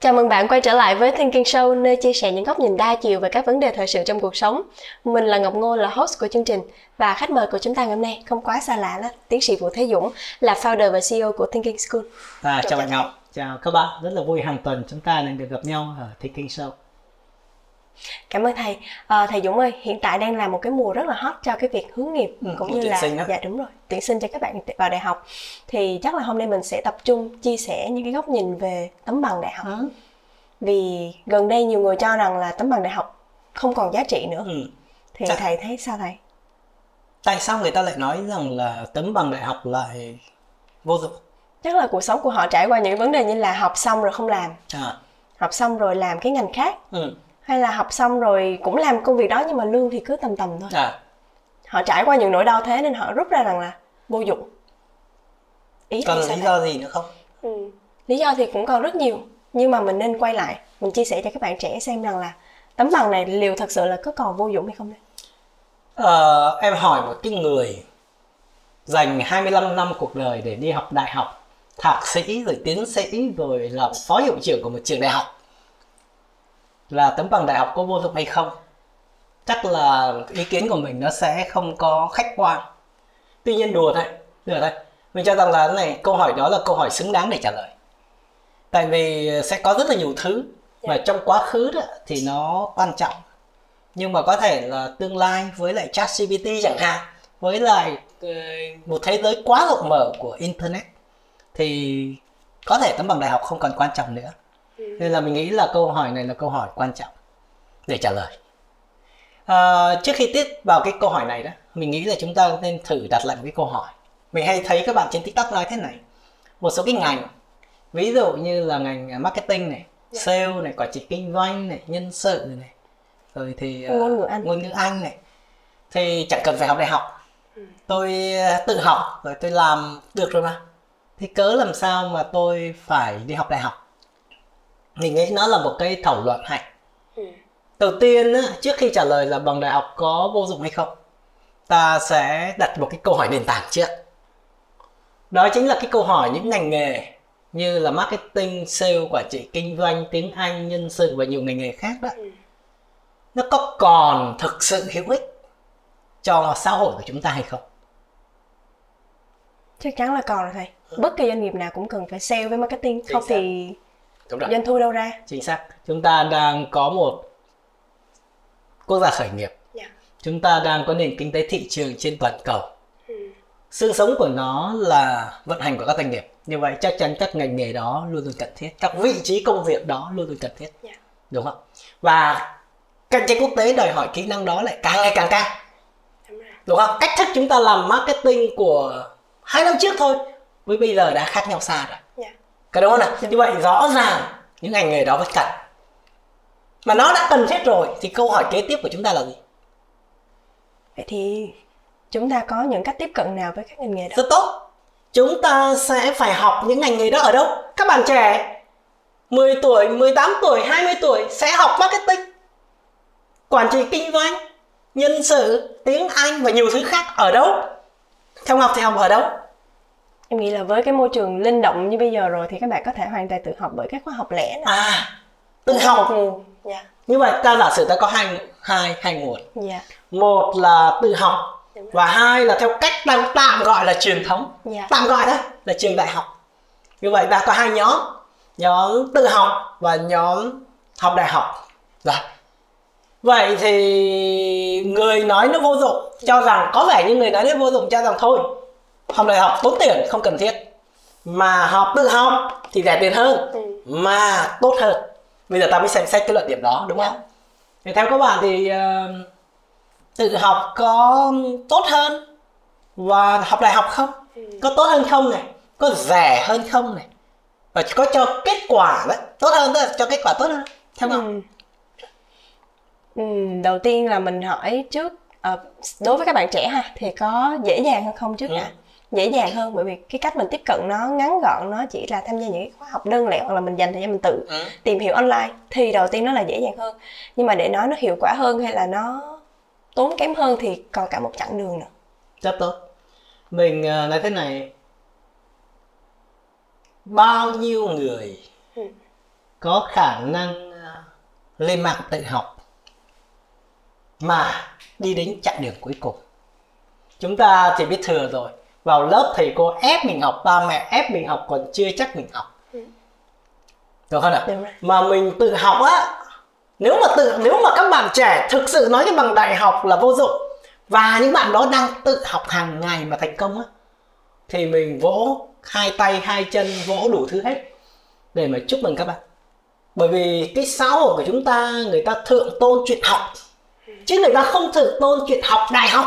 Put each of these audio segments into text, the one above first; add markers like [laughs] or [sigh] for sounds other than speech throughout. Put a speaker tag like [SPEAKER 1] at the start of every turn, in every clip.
[SPEAKER 1] Chào mừng bạn quay trở lại với Thinking Show, nơi chia sẻ những góc nhìn đa chiều về các vấn đề thời sự trong cuộc sống. Mình là Ngọc Ngô, là host của chương trình và khách mời của chúng ta ngày hôm nay không quá xa lạ đó, tiến sĩ Vũ Thế Dũng là founder và CEO của Thinking School.
[SPEAKER 2] À, chào, chào bạn Ngọc, chào các bạn. Rất là vui hàng tuần chúng ta lại được gặp nhau ở Thinking Show.
[SPEAKER 1] Cảm ơn thầy. À, thầy Dũng ơi, hiện tại đang là một cái mùa rất là hot cho cái việc hướng nghiệp
[SPEAKER 2] ừ,
[SPEAKER 1] cũng như là
[SPEAKER 2] đó.
[SPEAKER 1] dạ đúng rồi, tuyển sinh cho các bạn vào đại học. Thì chắc là hôm nay mình sẽ tập trung chia sẻ những cái góc nhìn về tấm bằng đại học. Ừ vì gần đây nhiều người cho rằng là tấm bằng đại học không còn giá trị nữa ừ. thì Chắc... thầy thấy sao thầy
[SPEAKER 2] tại sao người ta lại nói rằng là tấm bằng đại học lại vô dụng
[SPEAKER 1] chắc là cuộc sống của họ trải qua những vấn đề như là học xong rồi không làm à. học xong rồi làm cái ngành khác ừ. Hay là học xong rồi cũng làm công việc đó nhưng mà lương thì cứ tầm tầm thôi. À. họ trải qua những nỗi đau thế nên họ rút ra rằng là vô dụng.
[SPEAKER 2] Ý còn lý do gì nữa không?
[SPEAKER 1] Ừ. lý do thì cũng còn rất nhiều nhưng mà mình nên quay lại mình chia sẻ cho các bạn trẻ xem rằng là tấm bằng này liệu thật sự là có còn vô dụng hay không đấy
[SPEAKER 2] ờ, em hỏi một cái người dành 25 năm cuộc đời để đi học đại học thạc sĩ rồi tiến sĩ rồi làm phó hiệu trưởng của một trường đại học là tấm bằng đại học có vô dụng hay không chắc là ý kiến của mình nó sẽ không có khách quan tuy nhiên đùa thôi đùa thôi mình cho rằng là cái này câu hỏi đó là câu hỏi xứng đáng để trả lời tại vì sẽ có rất là nhiều thứ mà yeah. Dạ. trong quá khứ đó thì nó quan trọng nhưng mà có thể là tương lai với lại chat GPT chẳng hạn với lại ờ, một thế giới quá rộng mở của internet thì có thể tấm bằng đại học không còn quan trọng nữa. Nên là mình nghĩ là câu hỏi này là câu hỏi quan trọng để trả lời à, trước khi tiếp vào cái câu hỏi này đó mình nghĩ là chúng ta nên thử đặt lại một cái câu hỏi mình hay thấy các bạn trên tiktok nói thế này một số cái ngành ví dụ như là ngành marketing này yeah. Dạ. sale này quản trị kinh doanh này nhân sự này rồi thì
[SPEAKER 1] uh, ngôn ngữ anh
[SPEAKER 2] ngôn ngữ anh này thì chẳng cần phải học đại học ừ. tôi ờ, tự học rồi tôi làm được rồi mà thì cớ làm sao mà tôi phải đi học đại học mình nghĩ nó là một cái thảo luận hay ừ. đầu tiên á, trước khi trả lời là bằng đại học có vô dụng hay không ta sẽ đặt một cái câu hỏi nền tảng trước đó chính là cái câu hỏi những ngành nghề như là marketing, sale, quản trị kinh doanh, tiếng Anh, nhân sự và nhiều ngành nghề khác đó ừ. nó có còn thực sự hữu ích cho xã hội của chúng ta hay không?
[SPEAKER 1] Chắc chắn là còn rồi thầy. Ừ. Bất kỳ doanh nghiệp nào cũng cần phải sale với marketing, không thì doanh thu đâu ra?
[SPEAKER 2] Chính xác. Chúng ta đang có một quốc gia khởi nghiệp. Yeah. Dạ. Chúng ta đang có nền kinh tế thị trường trên toàn cầu. Ừ. Xương sống của nó là vận hành của các doanh nghiệp như vậy chắc chắn các ngành nghề đó luôn luôn cần thiết các vị trí công việc đó luôn luôn cần thiết yeah. Dạ. đúng không và cạnh tranh quốc tế đòi hỏi kỹ năng đó lại càng ngày càng cao đúng không cách thức chúng ta làm marketing của hai năm trước thôi với bây giờ đã khác nhau xa rồi cái đúng không nào như vậy rõ ràng những ngành nghề đó vẫn cần. Mà nó đã cần thiết rồi thì câu hỏi kế tiếp của chúng ta là gì?
[SPEAKER 1] Vậy thì chúng ta có những cách tiếp cận nào với các ngành nghề đó?
[SPEAKER 2] Rất tốt. Chúng ta sẽ phải học những ngành nghề đó ở đâu? Các bạn trẻ 10 tuổi 18 tuổi 20 tuổi sẽ học marketing quản trị kinh doanh nhân sự tiếng Anh và nhiều thứ khác ở đâu? Theo học thì học ở đâu
[SPEAKER 1] em nghĩ là với cái môi trường linh động như bây giờ rồi thì các bạn có thể hoàn toàn tự học bởi các khóa học lẻ
[SPEAKER 2] này. à tự học nguồn yeah. như vậy ta giả sử ta có hai hai hai nguồn yeah. một là tự học và hai là theo cách tạm, tạm gọi là truyền thống yeah. Dạ. tạm gọi đó là trường đại học như vậy ta có hai nhóm nhóm tự học và nhóm học đại học rồi vậy thì người nói nó vô dụng cho rằng có vẻ như người nói nó vô dụng cho rằng thôi học đại học tốn tiền không cần thiết. Mà học tự học thì rẻ tiền hơn. Ừ. mà tốt hơn. Bây giờ ta mới xem xét cái luận điểm đó đúng không? Thì theo các bạn thì uh, tự học có tốt hơn và học đại học không? Ừ. có tốt hơn không này? Có rẻ hơn không này? Và có cho kết quả đấy tốt hơn đó cho kết quả tốt hơn theo không?
[SPEAKER 1] Ừ. ừ, đầu tiên là mình hỏi trước uh, đối với các bạn trẻ ha thì có dễ dàng hơn không trước ừ. ạ dễ dàng hơn bởi vì cái cách mình tiếp cận nó ngắn gọn nó chỉ là tham gia những cái khóa học đơn lẻ hoặc là mình dành thời gian mình tự ừ. tìm hiểu online thì đầu tiên nó là dễ dàng hơn. Nhưng mà để nói nó hiệu quả hơn hay là nó tốn kém hơn thì còn cả một chặng đường nữa.
[SPEAKER 2] Rất tốt. Mình ờ, nói thế này. Bao nhiêu người ừ. có khả năng à, lên mạng tự học mà đi đến chặng đường cuối cùng? Chúng ta chỉ biết thừa rồi vào lớp thầy cô ép mình học ba mẹ ép mình học còn chưa chắc mình học. Được không ạ
[SPEAKER 1] Đúng rồi.
[SPEAKER 2] mà mình tự học á nếu mà tự nếu mà các bạn trẻ thực sự nói cái bằng đại học là vô dụng và những bạn đó đang tự học hàng ngày mà thành công á thì mình vỗ hai tay hai chân vỗ đủ thứ hết để mà chúc mừng các bạn. Bởi vì cái xã hội của chúng ta người ta thượng tôn chuyện học chứ người ta không thượng tôn chuyện học đại học.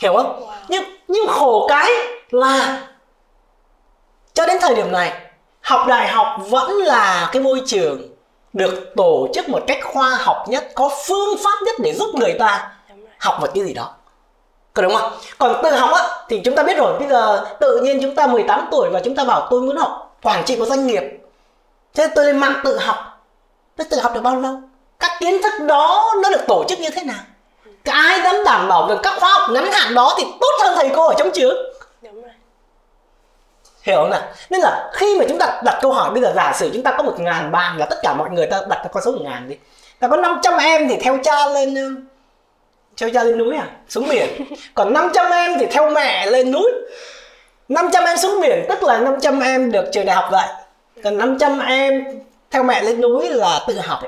[SPEAKER 2] Hiểu không?
[SPEAKER 1] Wow.
[SPEAKER 2] nhưng nhưng khổ cái là cho đến thời điểm này, học đại học vẫn là cái môi trường được tổ chức một cách khoa học nhất, có phương pháp nhất để giúp người ta học một cái gì đó. Có đúng không? Còn tự học á, thì chúng ta biết rồi, bây giờ tự nhiên chúng ta 18 tuổi và chúng ta bảo tôi muốn học quản trị của doanh nghiệp. Thế tôi lên mạng tự học. Tôi tự học được bao lâu? Các kiến thức đó nó được tổ chức như thế nào? Ai dám đảm bảo được các khóa học ngắn hạn đó thì tốt hơn thầy cô ở trong trường.
[SPEAKER 1] Đúng rồi.
[SPEAKER 2] hiểu không nào? Nên là khi mà chúng ta đặt câu hỏi bây giờ giả sử chúng ta có một ngàn bạn là tất cả mọi người ta đặt cái con số một ngàn đi ta có 500 em thì theo cha lên ừ, theo cha lên núi à? Xuống biển. Còn 500 em thì theo mẹ lên núi. 500 em xuống biển tức là 500 em được trường đại học dạy. Còn 500 em theo mẹ lên núi là tự học.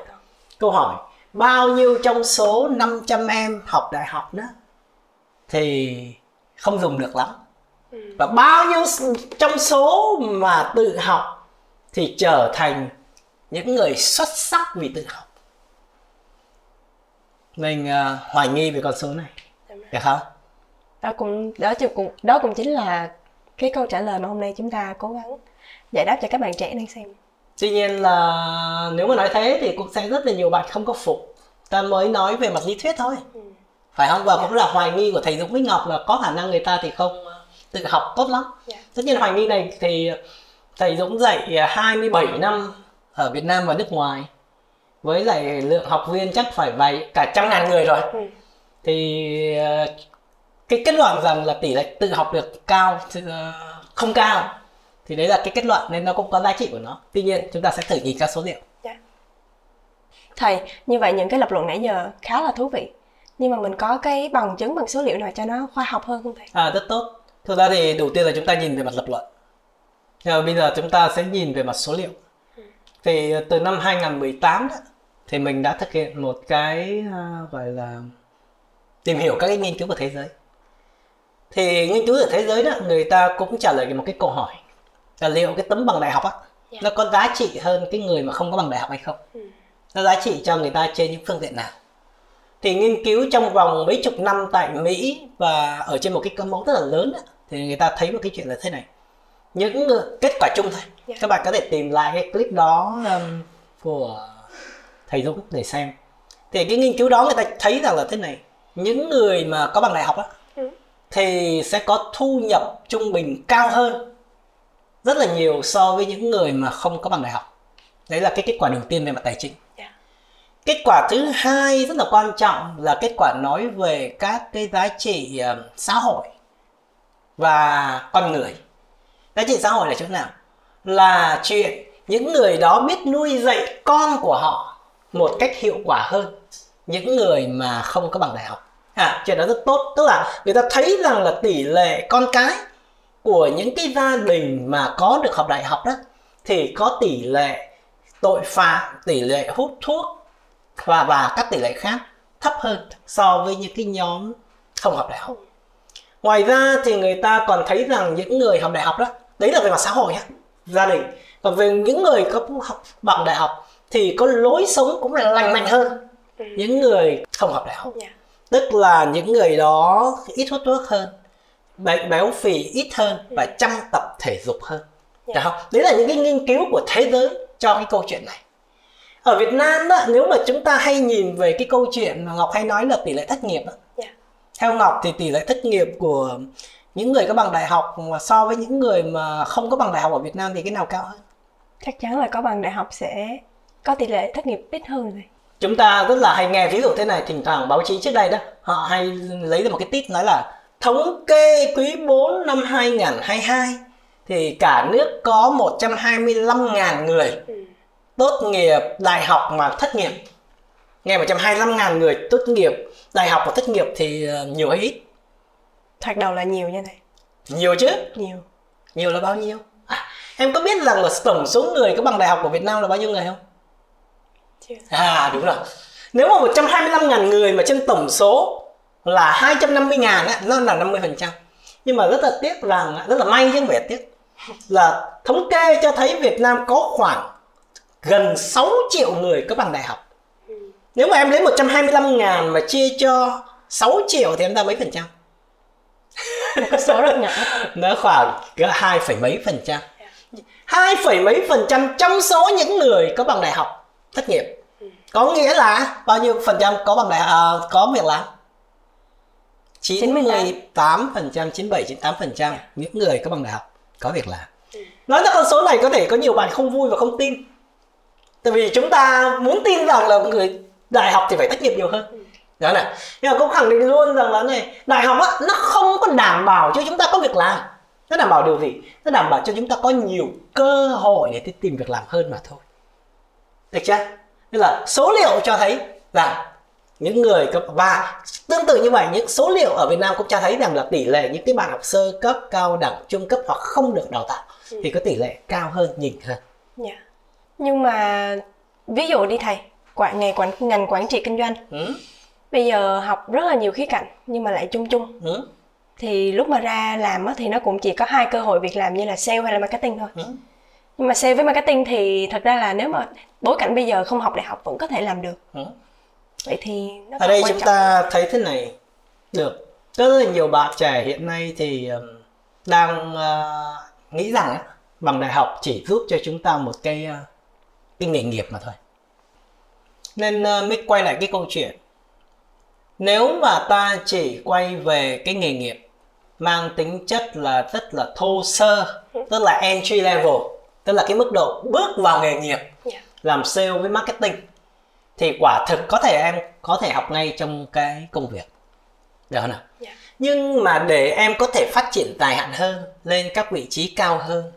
[SPEAKER 2] Câu hỏi bao nhiêu trong số 500 em học đại học đó thì không dùng được lắm. Và bao nhiêu trong số mà tự học thì trở thành những người xuất sắc vì tự học. Mình à, hoài nghi về con số này.
[SPEAKER 1] Đúng rồi.
[SPEAKER 2] được không?
[SPEAKER 1] Đó cũng đó cũng đó cũng chính là cái câu trả lời mà hôm nay chúng ta cố gắng giải đáp cho các bạn trẻ đang xem
[SPEAKER 2] tuy nhiên là nếu mà nói thế thì cũng sẽ rất là nhiều bạn không có phục. Ta mới nói về mặt lý thuyết thôi. Phải không? Và cũng là hoài nghi của thầy Dũng với Ngọc là có khả năng người ta thì không ờ, tự học tốt lắm.
[SPEAKER 1] Dạ.
[SPEAKER 2] tất nhiên hoài nghi này thì thầy Dũng dạy ờ, 27 năm ở Việt Nam và nước ngoài. Với lại lượng học viên chắc phải vài cả trăm ngàn người rồi.
[SPEAKER 1] Ừ.
[SPEAKER 2] thì ờ, cái kết luận rằng là tỷ lệ tự học được cao ờ, không cao thì đấy là cái kết luận nên nó cũng có giá trị của nó tuy nhiên chúng ta sẽ thử nhìn các số liệu
[SPEAKER 1] Dạ. thầy như vậy những cái lập luận nãy giờ khá là thú vị nhưng mà mình có cái bằng chứng bằng số liệu nào cho nó khoa học hơn không thầy
[SPEAKER 2] À rất tốt. Thực ra thì đầu tiên là chúng ta nhìn về mặt lập luận. Nhưng bây giờ chúng ta sẽ nhìn về mặt số liệu. Thì từ năm 2018 đó, thì mình đã thực hiện một cái à, gọi là tìm hiểu các cái nghiên cứu của thế giới. Thì nghiên cứu ở thế giới đó người ta cũng trả lời một cái câu hỏi là liệu cái tấm bằng đại học á
[SPEAKER 1] Dạ.
[SPEAKER 2] nó có giá trị hơn cái người mà không có bằng đại học hay không?
[SPEAKER 1] Ừ.
[SPEAKER 2] Nó giá trị cho người ta trên những phương diện nào? thì nghiên cứu trong vòng mấy chục năm tại Mỹ và ở trên một cái cơ mẫu rất là lớn á, thì người ta thấy một cái chuyện là thế này những ờ, kết quả chung thôi
[SPEAKER 1] Dạ.
[SPEAKER 2] các bạn có thể tìm lại cái clip đó um, của thầy Dũng để xem thì cái nghiên cứu đó người ta thấy rằng là thế này những người mà có bằng đại học á
[SPEAKER 1] Ừ.
[SPEAKER 2] thì sẽ có thu nhập trung bình cao hơn rất là nhiều so với những người mà không có bằng đại học. Đấy là cái kết quả đầu tiên về mặt tài chính.
[SPEAKER 1] Dạ.
[SPEAKER 2] kết quả thứ hai rất là quan trọng là kết quả nói về các cái giá trị ờ, xã hội và con người. Giá trị xã hội là chỗ nào? Là chuyện những người đó biết nuôi dạy con của họ một cách hiệu quả hơn những người mà không có bằng đại học. À chuyện đó rất tốt. Tức là người ta thấy rằng là tỷ lệ con cái của những cái gia đình mà có được học đại học đó thì có tỷ lệ tội phạm tỷ lệ hút thuốc và và các tỷ lệ khác thấp hơn so với những cái nhóm không học đại học ngoài ra thì người ta còn thấy rằng những người học đại học đó đấy là về mặt xã hội nhá gia đình còn về những người có học bằng đại học thì có lối sống cũng là lành mạnh hơn
[SPEAKER 1] Ừ.
[SPEAKER 2] những người không học đại học
[SPEAKER 1] Dạ.
[SPEAKER 2] tức là những người đó ít hút thuốc hơn béo phì ít hơn và chăm tập thể dục hơn
[SPEAKER 1] Dạ.
[SPEAKER 2] Được không? đấy là những cái nghiên cứu của thế giới cho cái câu chuyện này ở Việt Nam đó, nếu mà chúng ta hay nhìn về cái câu chuyện mà Ngọc hay nói là tỷ lệ thất nghiệp đó.
[SPEAKER 1] Dạ.
[SPEAKER 2] theo Ngọc thì tỷ lệ thất nghiệp của những người có bằng đại học mà so với những người mà không có bằng đại học ở Việt Nam thì cái nào cao hơn
[SPEAKER 1] chắc chắn là có bằng đại học sẽ có tỷ lệ thất nghiệp ít hơn rồi
[SPEAKER 2] chúng ta rất là hay nghe ví dụ thế này thỉnh thoảng báo chí trước đây đó họ hay lấy ra một cái tít nói là thống kê quý 4 năm 2022 thì cả nước có 125.000 người
[SPEAKER 1] Ừ.
[SPEAKER 2] tốt nghiệp đại học mà thất nghiệp. Nghe 125 ngàn người tốt nghiệp đại học và thất nghiệp thì ờ, nhiều hay ít?
[SPEAKER 1] Thoạt đầu là nhiều như này
[SPEAKER 2] nhiều chứ?
[SPEAKER 1] Nhiều.
[SPEAKER 2] Nhiều là bao nhiêu? À, em có biết rằng là tổng số người có bằng đại học của Việt Nam là bao nhiêu người không?
[SPEAKER 1] Chưa.
[SPEAKER 2] À đúng rồi. Nếu mà 125 ngàn người mà trên tổng số là 250 ngàn á nó là 50 phần trăm. Nhưng mà rất là tiếc rằng rất là may chứ không phải tiếc. Là thống kê cho thấy Việt Nam có khoảng gần 6 triệu người có bằng đại học. Nếu mà em lấy 125 ngàn mà chia cho 6 triệu thì em ra mấy phần trăm?
[SPEAKER 1] Cái số rất nhỏ. [laughs]
[SPEAKER 2] Nó khoảng cỡ hai phẩy mấy phần trăm. hai phẩy mấy phần trăm trong số những người có bằng đại học thất nghiệp. Có nghĩa là bao nhiêu phần trăm có bằng đại à, có việc làm 98 phần trăm 97 98 phần trăm những người có bằng đại học có việc làm. Nói ra con số này có thể có nhiều bạn không vui và không tin. Tại vì chúng ta muốn tin rằng là người đại học thì phải thất nghiệp nhiều hơn. Đó này. Nhưng mà cũng khẳng định luôn rằng là này đại học á nó không có đảm bảo cho chúng ta có việc làm. Nó đảm bảo điều gì? Nó đảm bảo cho chúng ta có nhiều cơ hội để tìm việc làm hơn mà thôi. Được chưa? Nên là số liệu cho thấy rằng những người cấp và tương tự như vậy những số liệu ở Việt Nam cũng cho thấy rằng là tỷ lệ những cái bạn học sơ cấp cao đẳng trung cấp hoặc không được đào tạo thì có tỷ lệ cao hơn nhìn hơn
[SPEAKER 1] dạ nhưng mà ví dụ đi thầy quản nghề quản ngành quản trị kinh doanh
[SPEAKER 2] ừ?
[SPEAKER 1] bây giờ học rất là nhiều khía cạnh nhưng mà lại chung chung
[SPEAKER 2] Ừ?
[SPEAKER 1] thì lúc mà ra làm thì nó cũng chỉ có hai cơ hội việc làm như là sale hay là marketing thôi
[SPEAKER 2] Ừ?
[SPEAKER 1] nhưng mà sale với marketing thì thật ra là nếu mà bối cảnh bây giờ không học đại học vẫn có thể làm được
[SPEAKER 2] Ừ?
[SPEAKER 1] Vậy thì nó
[SPEAKER 2] ở đây chúng ta thấy thế này. Được rất là nhiều bạn trẻ hiện nay thì đang ờ, nghĩ rằng bằng đại học chỉ giúp cho chúng ta một cái ờ, cái nghề nghiệp mà thôi. Nên ờ, mới quay lại cái câu chuyện. Nếu mà ta chỉ quay về cái nghề nghiệp mang tính chất là rất là thô sơ tức là entry level tức là cái mức độ bước vào nghề nghiệp
[SPEAKER 1] Dạ.
[SPEAKER 2] làm sale với marketing thì quả thực có thể em có thể học ngay trong cái công việc. Được không nào?
[SPEAKER 1] Dạ.
[SPEAKER 2] nhưng mà để em có thể phát triển dài hạn hơn lên các vị trí cao hơn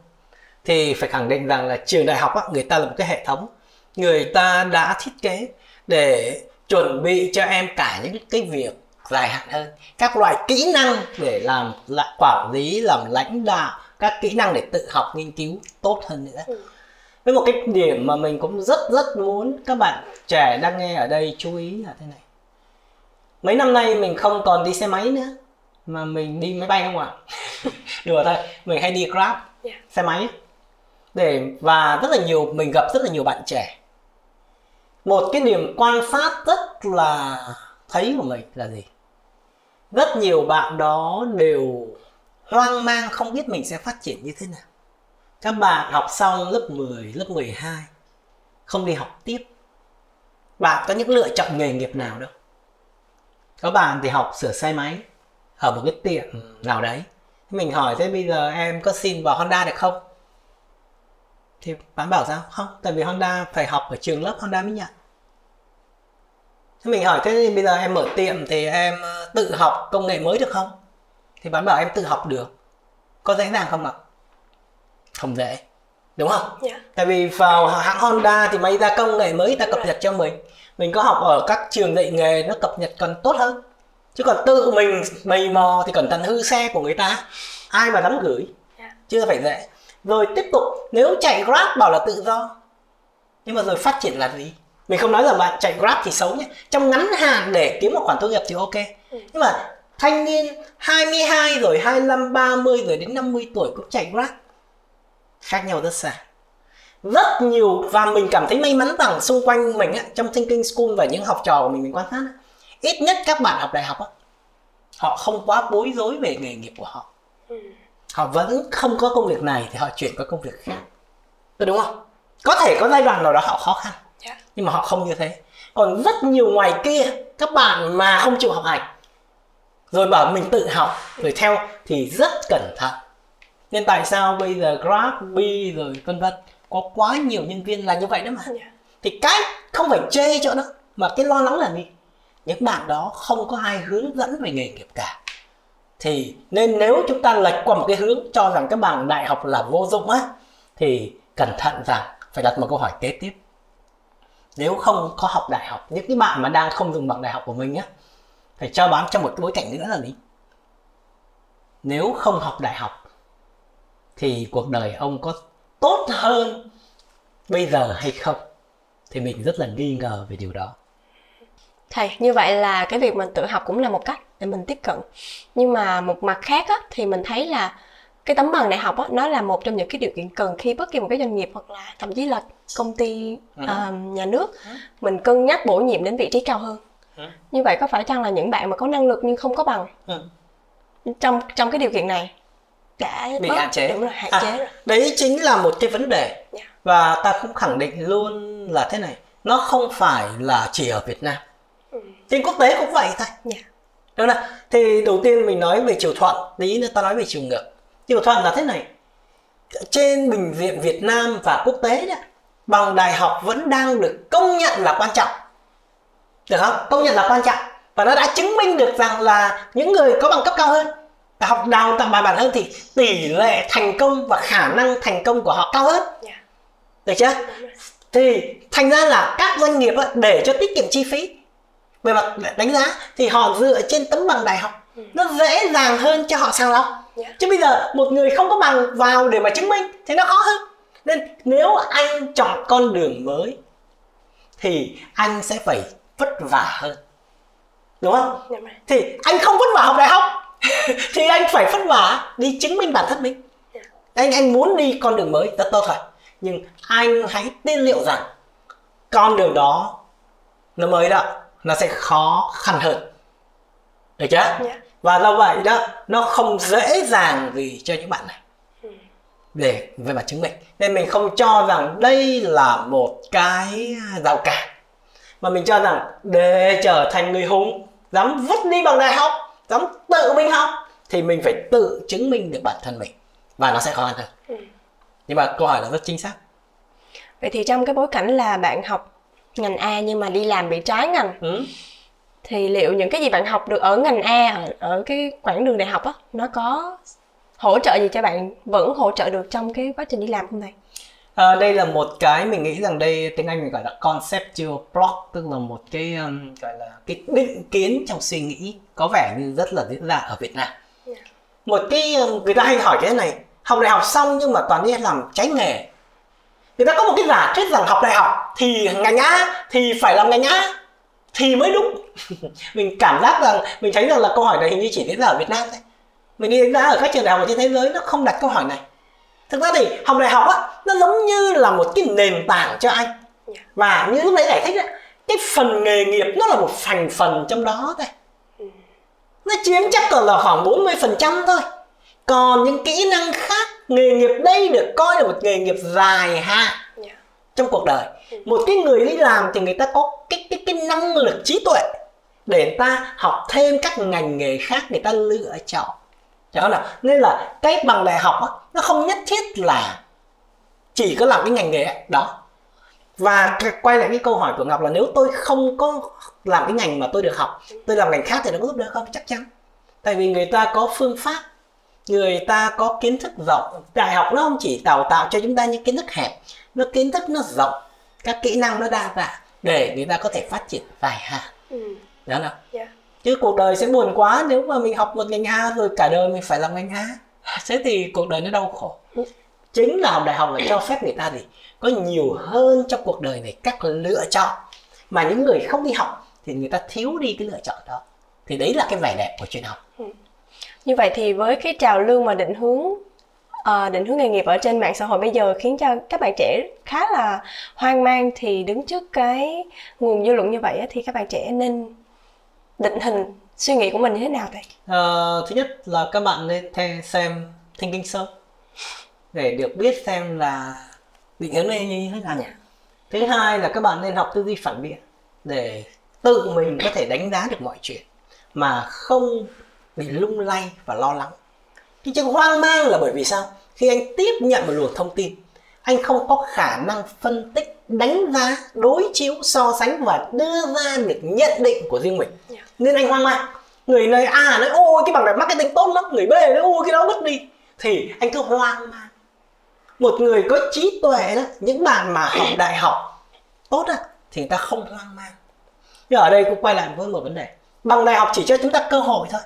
[SPEAKER 2] thì phải khẳng định rằng là trường đại học á, người ta là một cái hệ thống. Người ta đã thiết kế để chuẩn bị cho em cả những cái việc dài hạn hơn. Các loại kỹ năng để làm quản lý làm lãnh đạo các kỹ năng để tự học nghiên cứu tốt hơn nữa.
[SPEAKER 1] Ừ.
[SPEAKER 2] với một cái điểm mà mình cũng rất rất muốn các bạn trẻ đang nghe ở đây chú ý là thế này. Mấy năm nay mình không còn đi xe máy nữa mà mình đi máy bay không ạ? [laughs] Đùa thôi mình hay đi grab
[SPEAKER 1] Dạ.
[SPEAKER 2] xe máy. Để và rất là nhiều mình gặp rất là nhiều bạn trẻ. Một cái điểm quan sát rất là thấy của mình là gì? Rất nhiều bạn đó đều hoang mang không biết mình sẽ phát triển như thế nào các bạn học xong lớp 10, lớp 12 không đi học tiếp. Bạn có những lựa chọn nghề nghiệp nào đâu. Có bạn thì học sửa xe máy ở một cái tiệm nào đấy. Mình hỏi thế bây giờ em có xin vào Honda được không? Thì bạn bảo sao? Không tại vì Honda phải học ở trường lớp Honda mới nhận. Thế mình hỏi thế thì bây giờ em mở tiệm thì em ờ, tự học công nghệ mới được không? Thì bạn bảo em tự học được. Có dễ dàng không ạ? Không dễ đúng không?
[SPEAKER 1] Dạ.
[SPEAKER 2] tại vì vào hãng Honda thì máy ra công nghệ mới ta cập nhật cho mình. Mình có học ở các trường dạy nghề nó cập nhật còn tốt hơn. Chứ còn tự mình mày mò thì cẩn thận hư xe của người ta. Ai mà dám gửi?
[SPEAKER 1] Dạ.
[SPEAKER 2] chưa phải dễ. Rồi tiếp tục nếu chạy grab bảo là tự do. Nhưng mà rồi phát triển là gì? Mình không nói là bạn chạy grab thì xấu nhé. Trong ngắn hạn để kiếm một khoản thu nhập thì ok. Nhưng mà thanh niên 22 rồi 25 30 rồi đến 50 tuổi cũng chạy grab khác nhau rất xa. Rất nhiều và mình cảm thấy may mắn rằng xung quanh mình á, trong thinking school và những học trò của mình mình quan sát á, ít nhất các bạn học đại học á, họ không quá bối rối về nghề nghiệp của họ.
[SPEAKER 1] Ừ.
[SPEAKER 2] họ vẫn không có công việc này thì họ chuyển qua công việc khác. Có đúng không? Có thể có giai đoạn nào đó họ khó khăn
[SPEAKER 1] Dạ.
[SPEAKER 2] nhưng mà họ không như thế. Còn rất nhiều ngoài kia các bạn mà không chịu học hành rồi bảo mình tự học rồi theo thì rất cẩn thận nên tại sao bây giờ grab bi rồi vân vân có quá nhiều nhân viên là như vậy đó mà?
[SPEAKER 1] Dạ.
[SPEAKER 2] thì cái không phải chê chỗ đó mà cái lo lắng là gì? Những bạn đó không có ai hướng dẫn về nghề nghiệp cả. Thì nên nếu chúng ta lệch qua một cái hướng cho rằng các bạn đại học là vô dụng á thì cẩn thận rằng phải đặt một câu hỏi kế tiếp. Nếu không có học đại học những cái bạn mà đang không dùng bằng đại học của mình á phải cho bán trong một cái bối cảnh nữa là gì? Nếu không học đại học thì cuộc đời ông có tốt hơn bây giờ hay không thì mình rất là nghi ngờ về điều đó
[SPEAKER 1] thầy như vậy là cái việc mình tự học cũng là một cách để mình tiếp cận nhưng mà một mặt khác á, thì mình thấy là cái tấm bằng đại học á, nó là một trong những cái điều kiện cần khi bất kỳ một cái doanh nghiệp hoặc là thậm chí là công ty
[SPEAKER 2] Ừ.
[SPEAKER 1] uh, nhà nước mình cân nhắc bổ nhiệm đến vị trí cao hơn
[SPEAKER 2] Ừ.
[SPEAKER 1] như vậy có phải chăng là những bạn mà có năng lực nhưng không có bằng
[SPEAKER 2] Ừ.
[SPEAKER 1] trong trong cái điều kiện này đã
[SPEAKER 2] bị
[SPEAKER 1] bớt-
[SPEAKER 2] hạn chế.
[SPEAKER 1] Đúng rồi hạn
[SPEAKER 2] À,
[SPEAKER 1] chế rồi.
[SPEAKER 2] đấy chính là một cái vấn đề.
[SPEAKER 1] Dạ.
[SPEAKER 2] và ta cũng khẳng định luôn là thế này nó không phải là chỉ ở Việt Nam.
[SPEAKER 1] Ừ.
[SPEAKER 2] trên quốc tế cũng vậy thôi.
[SPEAKER 1] Dạ.
[SPEAKER 2] đúng không thì đầu tiên mình nói về chiều thuận. Tí nữa ta nói về chiều ngược. Chiều thuận là thế này. Trên bình diện Việt Nam và quốc tế đó bằng đại học vẫn đang được công nhận là quan trọng. Được không? Công nhận là quan trọng. Và nó đã chứng minh được rằng là những người có bằng cấp cao hơn đại học đào tạo bài bản hơn thì tỷ lệ thành công và khả năng thành công của họ cao hơn.
[SPEAKER 1] Dạ.
[SPEAKER 2] được chưa? Thì thành ra là các doanh nghiệp để cho tiết kiệm chi phí về mặt đánh giá thì họ dựa trên tấm bằng đại học. Nó dễ dàng hơn cho họ sàng lọc
[SPEAKER 1] Dạ.
[SPEAKER 2] chứ bây giờ một người không có bằng vào để mà chứng minh thì nó khó hơn. Nên nếu anh chọn con đường mới thì anh sẽ phải vất vả hơn. Đúng không?
[SPEAKER 1] Rồi.
[SPEAKER 2] thì anh không vất vả học đại học thì anh phải vất vả đi chứng minh bản thân mình. Anh anh muốn đi con đường mới rất tốt rồi. Nhưng anh hãy tiên liệu rằng con đường đó nó mới đó nó sẽ khó khăn hơn. Được chưa?
[SPEAKER 1] Dạ.
[SPEAKER 2] và do vậy đó nó không dễ dàng gì cho những bạn này. Để về mặt chứng minh. Nên mình không cho rằng đây là một cái rào cản. Mà mình cho rằng để trở thành người hùng dám vứt đi bằng đại học dám tự mình học thì mình phải tự chứng minh được bản thân mình và nó sẽ khó khăn hơn
[SPEAKER 1] Ừ.
[SPEAKER 2] nhưng mà câu hỏi là rất chính xác
[SPEAKER 1] vậy thì trong cái bối cảnh là bạn học ngành A nhưng mà đi làm bị trái ngành
[SPEAKER 2] ừ.
[SPEAKER 1] thì liệu những cái gì bạn học được ở ngành A ở, ở cái quãng đường đại học á nó có hỗ trợ gì cho bạn vẫn hỗ trợ được trong cái quá trình đi làm không thầy?
[SPEAKER 2] À, đây là một cái mình nghĩ rằng đây tiếng Anh mình gọi là conceptual block tức là một cái um, gọi là cái định kiến trong suy nghĩ có vẻ như rất là diễn ra ở Việt Nam. Một cái người ta hay hỏi thế này, học đại học xong nhưng mà toàn đi làm trái nghề. Người ta có một cái giả thuyết rằng học đại học thì ngành A thì phải làm ngành A thì mới đúng. [laughs] mình cảm giác rằng mình thấy rằng là câu hỏi này hình như chỉ diễn ra ở Việt Nam thôi. Mình đi đánh giá ở các trường đại học trên thế giới nó không đặt câu hỏi này thực ra thì học đại học á nó giống như là một cái nền tảng cho anh.
[SPEAKER 1] Dạ.
[SPEAKER 2] và như lúc nãy giải thích á cái phần nghề nghiệp nó là một thành phần trong đó thôi. Nó chiếm chắc còn là khoảng 40 phần trăm thôi. Còn những kỹ năng khác nghề nghiệp đây được coi là một nghề nghiệp dài hạn
[SPEAKER 1] Dạ.
[SPEAKER 2] trong cuộc đời. Một cái người đi làm thì người ta có cái cái cái năng lực trí tuệ để người ta học thêm các ngành nghề khác người ta lựa chọn đó là nên là cái bằng đại học nó không nhất thiết là chỉ có làm cái ngành nghề đó. Và quay lại cái câu hỏi của ngọc là nếu tôi không có làm cái ngành mà tôi được học tôi làm ngành khác thì nó có giúp đỡ không? Chắc chắn. Tại vì người ta có phương pháp người ta có kiến thức rộng. Đại học nó không chỉ đào tạo cho chúng ta những kiến thức hẹp nó kiến thức nó rộng. Các kỹ năng nó đa dạng để người ta có thể phát triển dài hạn.
[SPEAKER 1] Ừ.
[SPEAKER 2] đó nào?
[SPEAKER 1] Dạ.
[SPEAKER 2] Chứ cuộc đời sẽ buồn quá nếu mà mình học một ngành A rồi cả đời mình phải làm ngành A. [laughs] Thế thì cuộc đời nó đau khổ. Chính là học đại học là cho phép người ta gì? Có nhiều hơn trong cuộc đời này các lựa chọn. Mà những người không đi học thì người ta thiếu đi cái lựa chọn đó. Thì đấy là cái vẻ đẹp của chuyện học.
[SPEAKER 1] Như vậy thì với cái trào lưu mà định hướng ờ, định hướng nghề nghiệp ở trên mạng xã hội bây giờ khiến cho các bạn trẻ khá là hoang mang thì đứng trước cái nguồn dư luận như vậy á, thì các bạn trẻ nên định hình suy nghĩ của mình như thế nào thầy?
[SPEAKER 2] Ờ, thứ nhất là các bạn nên theo xem Thinking Show để được biết xem là định hướng này như thế nào. nhỉ. Thứ hai là các bạn nên học tư duy phản biện để tự mình có thể đánh giá được mọi chuyện mà không bị lung lay và lo lắng. Cái chứng hoang mang là bởi vì sao? Khi anh tiếp nhận một luồng thông tin, anh không có khả năng phân tích, đánh giá, đối chiếu, so sánh và đưa ra được nhận định của riêng mình. Nên anh hoang mang. Người này A nói ôi cái bằng này marketing tốt lắm, người B nói ôi cái đó mất đi. Thì anh cứ hoang mang. Một người có trí tuệ đó, những bạn mà học đại học tốt á, thì người ta không hoang mang nhưng ở đây cũng quay lại với một vấn đề bằng đại học chỉ cho chúng ta cơ hội thôi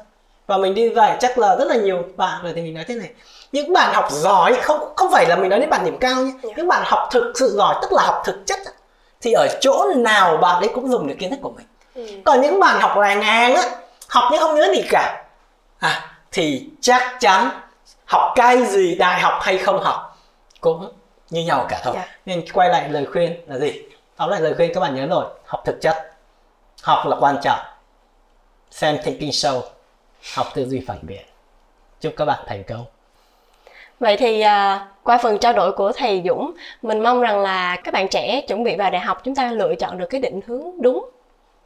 [SPEAKER 2] và mình đi vậy chắc là rất là nhiều bạn rồi thì mình nói thế này những bạn học giỏi không không phải là mình nói đến bạn điểm cao nhé
[SPEAKER 1] Dạ.
[SPEAKER 2] những bạn học thực sự giỏi tức là học thực chất thì ở chỗ nào bạn ấy cũng dùng được kiến thức của mình. Còn những bạn học làng ngang á học nhưng không nhớ gì cả. À thì chắc chắn học cái gì đại học hay không học cũng như nhau cả thôi.
[SPEAKER 1] Dạ.
[SPEAKER 2] nên quay lại lời khuyên là gì? Tóm lại lời khuyên các bạn nhớ rồi học thực chất. Học là quan trọng. Xem thinking show học tư duy phản biện. Chúc các bạn thành công.
[SPEAKER 1] Vậy thì à, qua phần trao đổi của thầy Dũng, mình mong rằng là các bạn trẻ chuẩn bị vào đại học chúng ta lựa chọn được cái định hướng đúng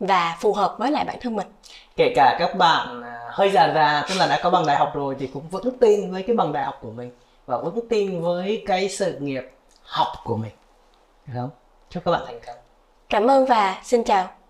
[SPEAKER 1] và phù hợp với lại bản thân mình.
[SPEAKER 2] kể cả các bạn à, hơi già già tức là đã có bằng đại học rồi thì cũng vững tin với cái bằng đại học của mình và vững tin với cái sự nghiệp học của mình được không chúc các bạn thành công
[SPEAKER 1] Cảm ơn và xin chào.